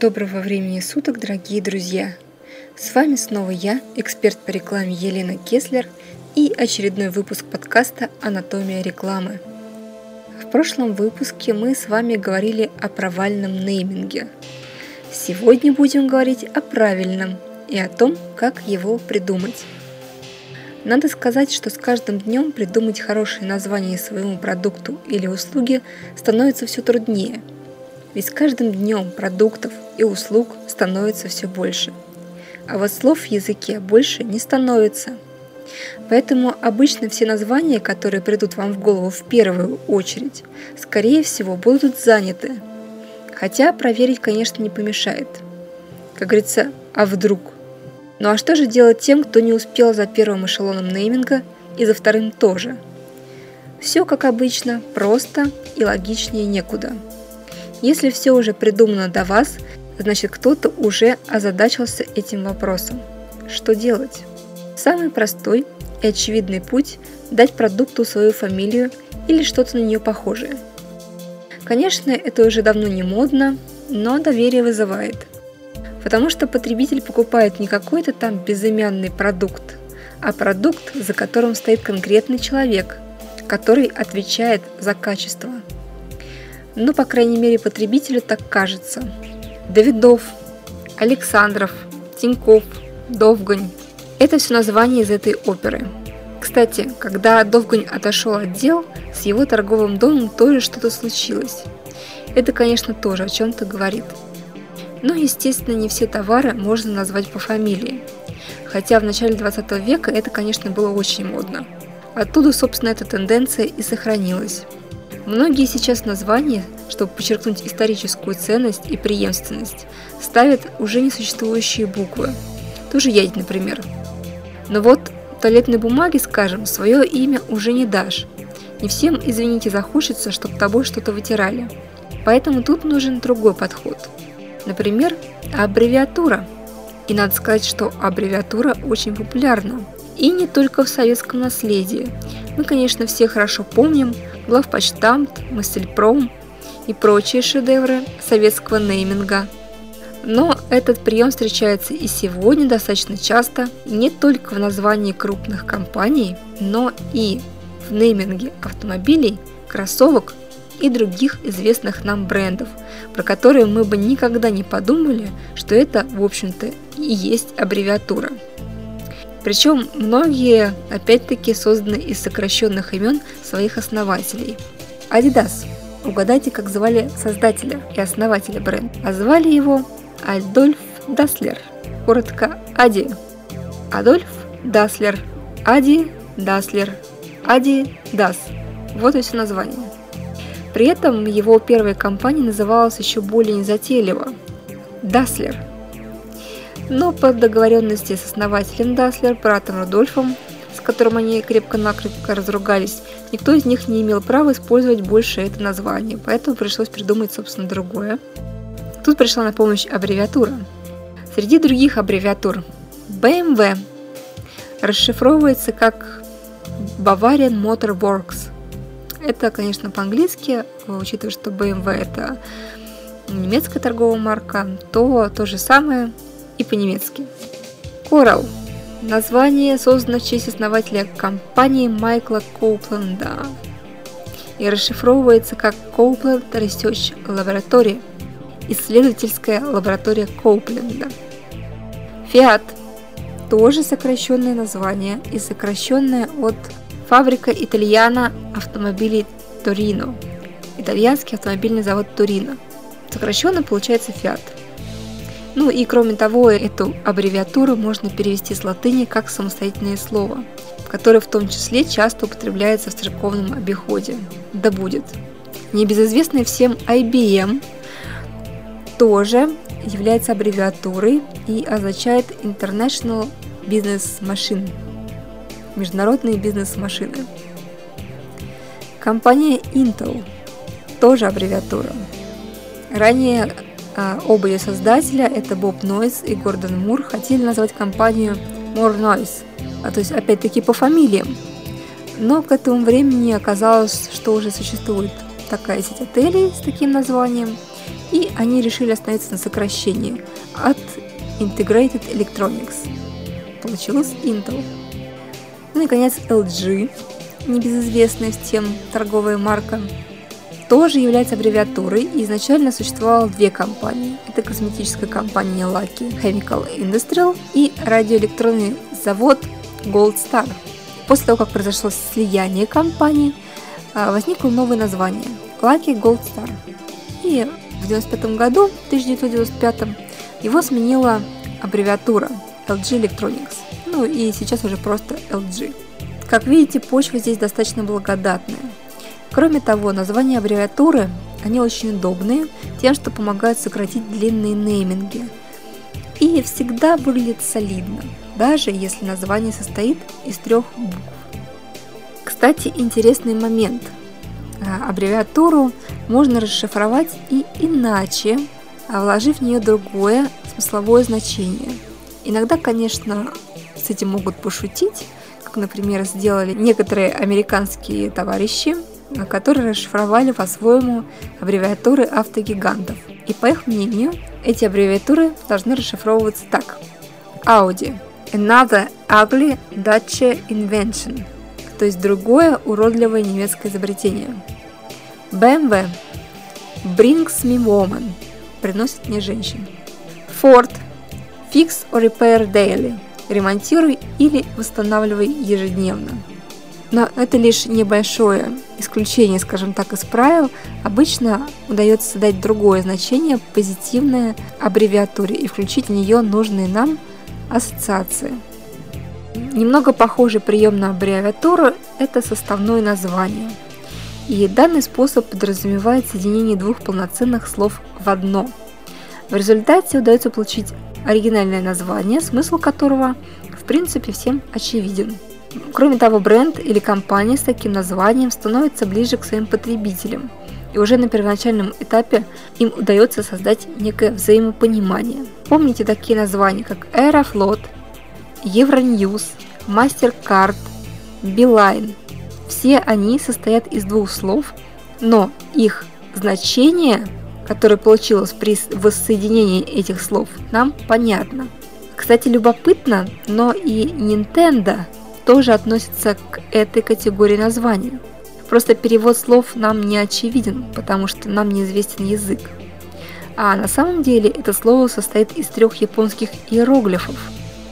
Доброго времени суток, дорогие друзья! С вами снова я, эксперт по рекламе Елена Кеслер и очередной выпуск подкаста «Анатомия рекламы». В прошлом выпуске мы с вами говорили о провальном нейминге. Сегодня будем говорить о правильном и о том, как его придумать. Надо сказать, что с каждым днем придумать хорошее название своему продукту или услуге становится все труднее. Ведь с каждым днем продуктов и услуг становится все больше. А вот слов в языке больше не становится. Поэтому обычно все названия, которые придут вам в голову в первую очередь, скорее всего будут заняты. Хотя проверить, конечно, не помешает. Как говорится, а вдруг – ну а что же делать тем, кто не успел за первым эшелоном нейминга и за вторым тоже? Все как обычно, просто и логичнее некуда. Если все уже придумано до вас, значит кто-то уже озадачился этим вопросом. Что делать? Самый простой и очевидный путь – дать продукту свою фамилию или что-то на нее похожее. Конечно, это уже давно не модно, но доверие вызывает – Потому что потребитель покупает не какой-то там безымянный продукт, а продукт, за которым стоит конкретный человек, который отвечает за качество. Ну, по крайней мере, потребителю так кажется. Давидов, Александров, Тиньков, Довгань – это все названия из этой оперы. Кстати, когда Довгань отошел от дел, с его торговым домом тоже что-то случилось. Это, конечно, тоже о чем-то говорит – но, естественно, не все товары можно назвать по фамилии. Хотя в начале 20 века это, конечно, было очень модно. Оттуда, собственно, эта тенденция и сохранилась. Многие сейчас названия, чтобы подчеркнуть историческую ценность и преемственность, ставят уже несуществующие буквы. Тоже едь, например. Но вот туалетной бумаге, скажем, свое имя уже не дашь. Не всем, извините, захочется, чтобы тобой что-то вытирали. Поэтому тут нужен другой подход – Например, аббревиатура. И надо сказать, что аббревиатура очень популярна. И не только в советском наследии. Мы, конечно, все хорошо помним главпочтамт, Массельпром и прочие шедевры советского нейминга. Но этот прием встречается и сегодня достаточно часто не только в названии крупных компаний, но и в нейминге автомобилей, кроссовок и других известных нам брендов, про которые мы бы никогда не подумали, что это, в общем-то, и есть аббревиатура. Причем многие, опять-таки, созданы из сокращенных имен своих основателей. Adidas. Угадайте, как звали создателя и основателя бренда. А звали его Адольф Даслер. Коротко Ади. Адольф Даслер. Ади Даслер. Ади Дас. Вот и все название. При этом его первая компания называлась еще более незатейливо – Даслер. Но по договоренности с основателем Даслер, братом Рудольфом, с которым они крепко-накрепко разругались, никто из них не имел права использовать больше это название, поэтому пришлось придумать, собственно, другое. Тут пришла на помощь аббревиатура. Среди других аббревиатур BMW расшифровывается как Bavarian Motor Works – это, конечно, по-английски, учитывая, что BMW это немецкая торговая марка, то то же самое и по-немецки. Coral. Название создано в честь основателя компании Майкла Коупленда и расшифровывается как Copeland Research Laboratory, исследовательская лаборатория Коупленда. Fiat тоже сокращенное название и сокращенное от Фабрика Итальяна автомобилей Торино. Итальянский автомобильный завод Торино. Сокращенно получается Fiat. Ну и кроме того, эту аббревиатуру можно перевести с латыни как самостоятельное слово, которое в том числе часто употребляется в церковном обиходе. Да будет. Небезызвестный всем IBM тоже является аббревиатурой и означает International Business Machine международные бизнес-машины. Компания Intel, тоже аббревиатура. Ранее оба ее создателя, это Боб Нойс и Гордон Мур, хотели назвать компанию More Noise, а, то есть опять-таки по фамилиям. Но к этому времени оказалось, что уже существует такая сеть отелей с таким названием, и они решили остановиться на сокращении от Integrated Electronics. Получилось Intel. Ну и, наконец, LG, небезызвестная всем торговая марка, тоже является аббревиатурой, и изначально существовало две компании. Это косметическая компания Lucky Chemical Industrial и радиоэлектронный завод Gold Star. После того, как произошло слияние компаний, а, возникло новое название – Lucky Gold Star. И в 1995 году, 1995, его сменила аббревиатура LG Electronics. Ну и сейчас уже просто LG. Как видите, почва здесь достаточно благодатная. Кроме того, названия аббревиатуры, они очень удобные, тем, что помогают сократить длинные нейминги. И всегда выглядит солидно, даже если название состоит из трех букв. Кстати, интересный момент. А, аббревиатуру можно расшифровать и иначе, а вложив в нее другое смысловое значение. Иногда, конечно, с этим могут пошутить, как, например, сделали некоторые американские товарищи – которые расшифровали по-своему аббревиатуры автогигантов. И по их мнению, эти аббревиатуры должны расшифровываться так. Audi – Another ugly Dutch invention, то есть другое уродливое немецкое изобретение. BMW – Brings me woman – приносит мне женщин. Ford – Fix or repair daily – ремонтируй или восстанавливай ежедневно. Но это лишь небольшое исключение, скажем так, из правил. Обычно удается дать другое значение, позитивное аббревиатуре, и включить в нее нужные нам ассоциации. Немного похожий прием на аббревиатуру – это составное название. И данный способ подразумевает соединение двух полноценных слов в одно. В результате удается получить оригинальное название, смысл которого в принципе всем очевиден – Кроме того, бренд или компания с таким названием становится ближе к своим потребителям, и уже на первоначальном этапе им удается создать некое взаимопонимание. Помните такие названия, как Aeroflot, Euronews, MasterCard, Beeline. Все они состоят из двух слов, но их значение, которое получилось при воссоединении этих слов, нам понятно. Кстати, любопытно, но и Nintendo тоже относится к этой категории названий. Просто перевод слов нам не очевиден, потому что нам неизвестен язык. А на самом деле это слово состоит из трех японских иероглифов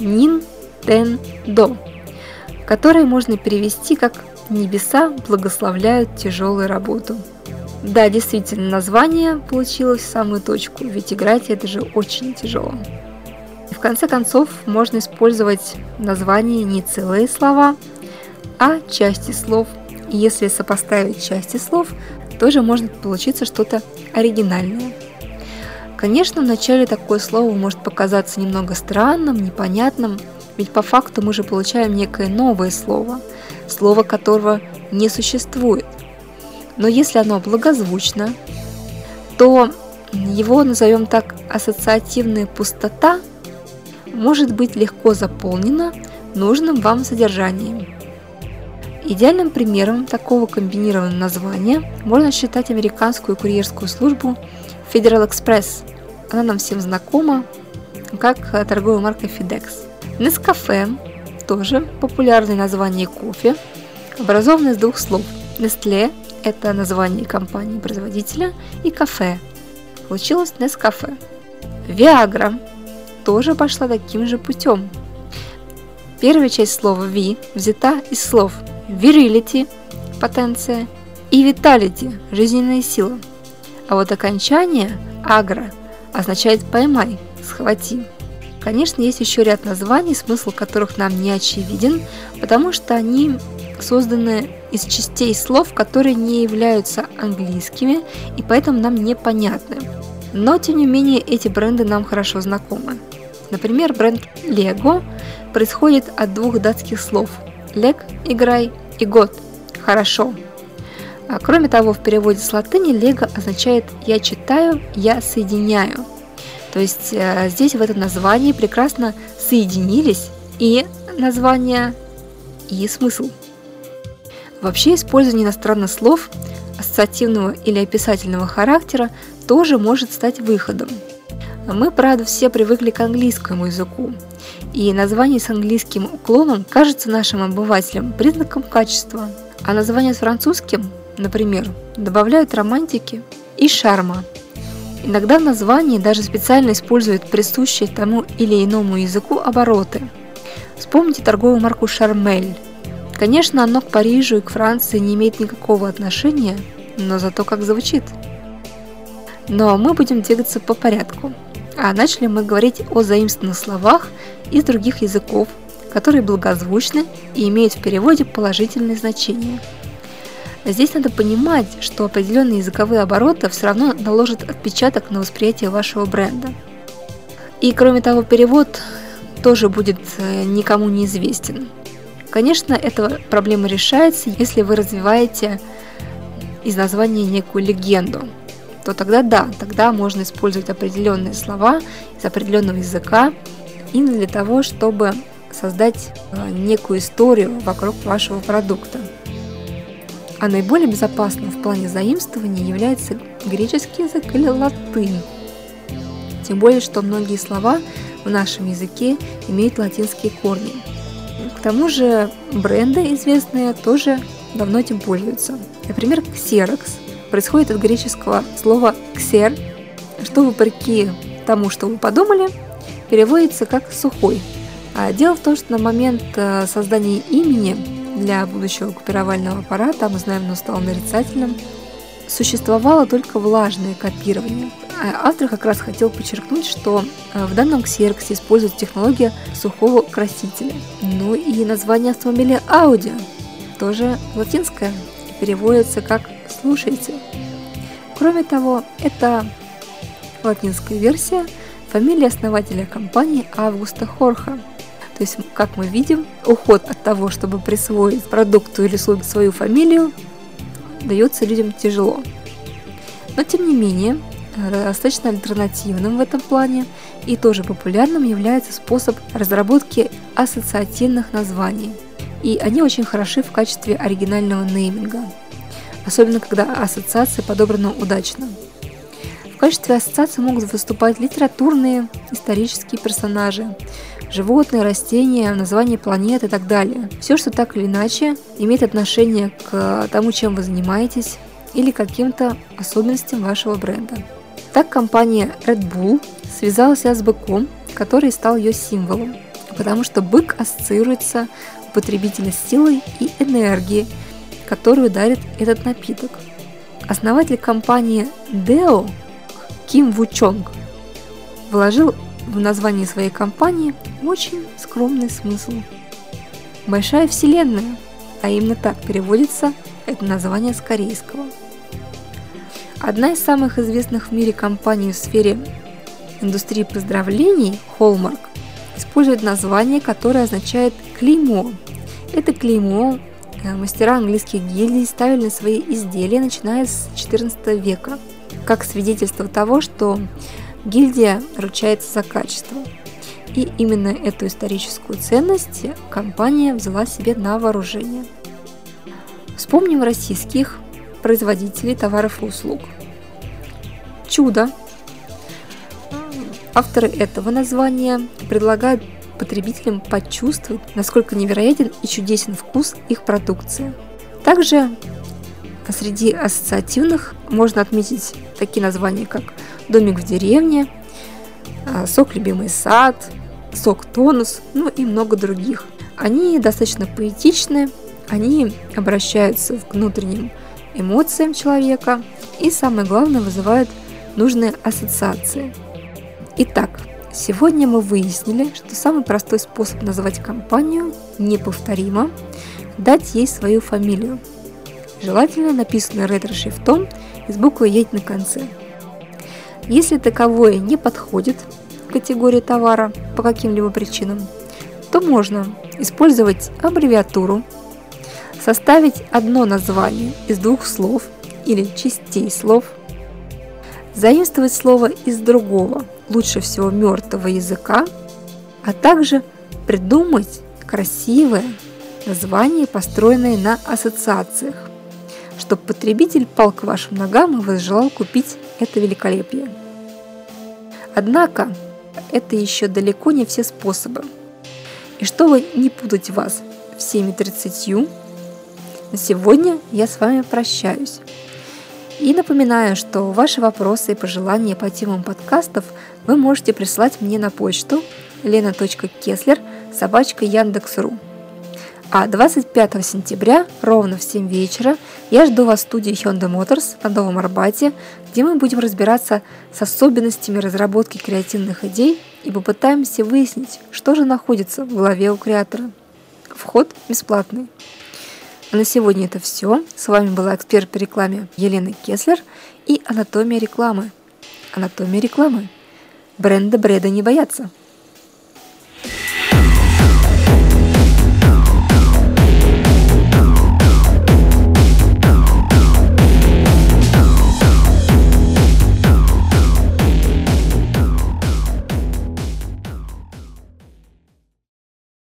«нин», «тен», «до», которые можно перевести как «небеса благословляют тяжелую работу». Да, действительно, название получилось в самую точку, ведь играть это же очень тяжело конце концов, можно использовать название не целые слова, а части слов. И если сопоставить части слов, тоже может получиться что-то оригинальное. Конечно, вначале такое слово может показаться немного странным, непонятным, ведь по факту мы же получаем некое новое слово, слово которого не существует. Но если оно благозвучно, то его назовем так ассоциативная пустота – может быть легко заполнена нужным вам содержанием. Идеальным примером такого комбинированного названия можно считать американскую курьерскую службу Federal Express. Она нам всем знакома как торговая марка FedEx. Nescafe тоже популярное название кофе, образованное из двух слов. Nestle – это название компании-производителя, и кафе. Получилось Nescafe. Viagra тоже пошла таким же путем. Первая часть слова «ви» взята из слов virility – потенция и vitality – жизненная сила. А вот окончание «агро» означает «поймай», «схвати». Конечно, есть еще ряд названий, смысл которых нам не очевиден, потому что они созданы из частей слов, которые не являются английскими и поэтому нам непонятны. Но, тем не менее, эти бренды нам хорошо знакомы. Например, бренд Lego происходит от двух датских слов «лег» – «играй» и «год» – «хорошо». А кроме того, в переводе с латыни «лего» означает «я читаю», «я соединяю». То есть э, здесь в этом названии прекрасно соединились и название, и смысл. Вообще использование иностранных слов ассоциативного или описательного характера тоже может стать выходом. Мы, правда, все привыкли к английскому языку, и название с английским уклоном кажется нашим обывателям признаком качества, а название с французским, например, добавляют романтики и шарма. Иногда в названии даже специально используют присущие тому или иному языку обороты. Вспомните торговую марку «Шармель», Конечно, оно к Парижу и к Франции не имеет никакого отношения, но зато как звучит. Но мы будем двигаться по порядку. А начали мы говорить о заимствованных словах из других языков, которые благозвучны и имеют в переводе положительные значения. Здесь надо понимать, что определенные языковые обороты все равно наложат отпечаток на восприятие вашего бренда. И кроме того, перевод тоже будет э, никому неизвестен. Конечно, эта проблема решается, если вы развиваете из названия некую легенду, то тогда да, тогда можно использовать определенные слова из определенного языка именно для того, чтобы создать э, некую историю вокруг вашего продукта. А наиболее безопасным в плане заимствования является греческий язык или латынь. Тем более, что многие слова в нашем языке имеют латинские корни – к тому же бренды известные тоже давно этим пользуются. Например, Xerox происходит от греческого слова «ксер», что вопреки тому, что вы подумали, переводится как «сухой». А дело в том, что на момент э, создания имени для будущего копировального аппарата, мы знаем, оно стало нарицательным, существовало только влажное копирование – а автор как раз хотел подчеркнуть, что э, в данном ксероксе используется технология сухого красителя. Ну и название автомобиля Audi тоже латинское и переводится как «слушайте». Кроме того, это латинская версия фамилии основателя компании Августа Хорха. То есть, как мы видим, уход от того, чтобы присвоить продукту или свою фамилию, дается людям тяжело. Но тем не менее, достаточно альтернативным в этом плане и тоже популярным является способ разработки ассоциативных названий. И они очень хороши в качестве оригинального нейминга, особенно когда ассоциация подобрана удачно. В качестве ассоциации могут выступать литературные, исторические персонажи, животные, растения, название планет и так далее. Все, что так или иначе имеет отношение к тому, чем вы занимаетесь, или каким-то особенностям вашего бренда. Так компания Red Bull связалась с быком, который стал ее символом, потому что бык ассоциируется у потребителя с силой и энергией, которую дарит этот напиток. Основатель компании Deo Ким Вучонг вложил в название своей компании очень скромный смысл. Большая вселенная, а именно так переводится это название с корейского – Одна из самых известных в мире компаний в сфере индустрии поздравлений, Hallmark, использует название, которое означает «клеймо». Это клеймо мастера английских гильдий ставили на свои изделия, начиная с XIV века, как свидетельство того, что гильдия ручается за качество. И именно эту историческую ценность компания взяла себе на вооружение. Вспомним российских производителей товаров и услуг. Чудо. Авторы этого названия предлагают потребителям почувствовать, насколько невероятен и чудесен вкус их продукции. Также среди ассоциативных можно отметить такие названия, как «Домик в деревне», «Сок любимый сад», «Сок тонус», ну и много других. Они достаточно поэтичны, они обращаются к внутренним эмоциям человека и, самое главное, вызывают нужные ассоциации. Итак, сегодня мы выяснили, что самый простой способ назвать компанию неповторимо – дать ей свою фамилию. Желательно написанную ретро-шрифтом с буквой «Едь» на конце. Если таковое не подходит к категории товара по каким-либо причинам, то можно использовать аббревиатуру составить одно название из двух слов или частей слов, заимствовать слово из другого, лучше всего мертвого языка, а также придумать красивое название, построенное на ассоциациях. чтобы потребитель пал к вашим ногам и возжелал купить это великолепие. Однако, это еще далеко не все способы. И чтобы не путать вас всеми 30, на сегодня я с вами прощаюсь. И напоминаю, что ваши вопросы и пожелания по темам подкастов вы можете прислать мне на почту lena.kessler собачка Яндекс.ру. А 25 сентября ровно в 7 вечера я жду вас в студии Hyundai Motors на Новом Арбате, где мы будем разбираться с особенностями разработки креативных идей и попытаемся выяснить, что же находится в голове у креатора. Вход бесплатный. На сегодня это все. С вами была эксперт по рекламе Елена Кеслер и анатомия рекламы. Анатомия рекламы. Бренда бреда не боятся.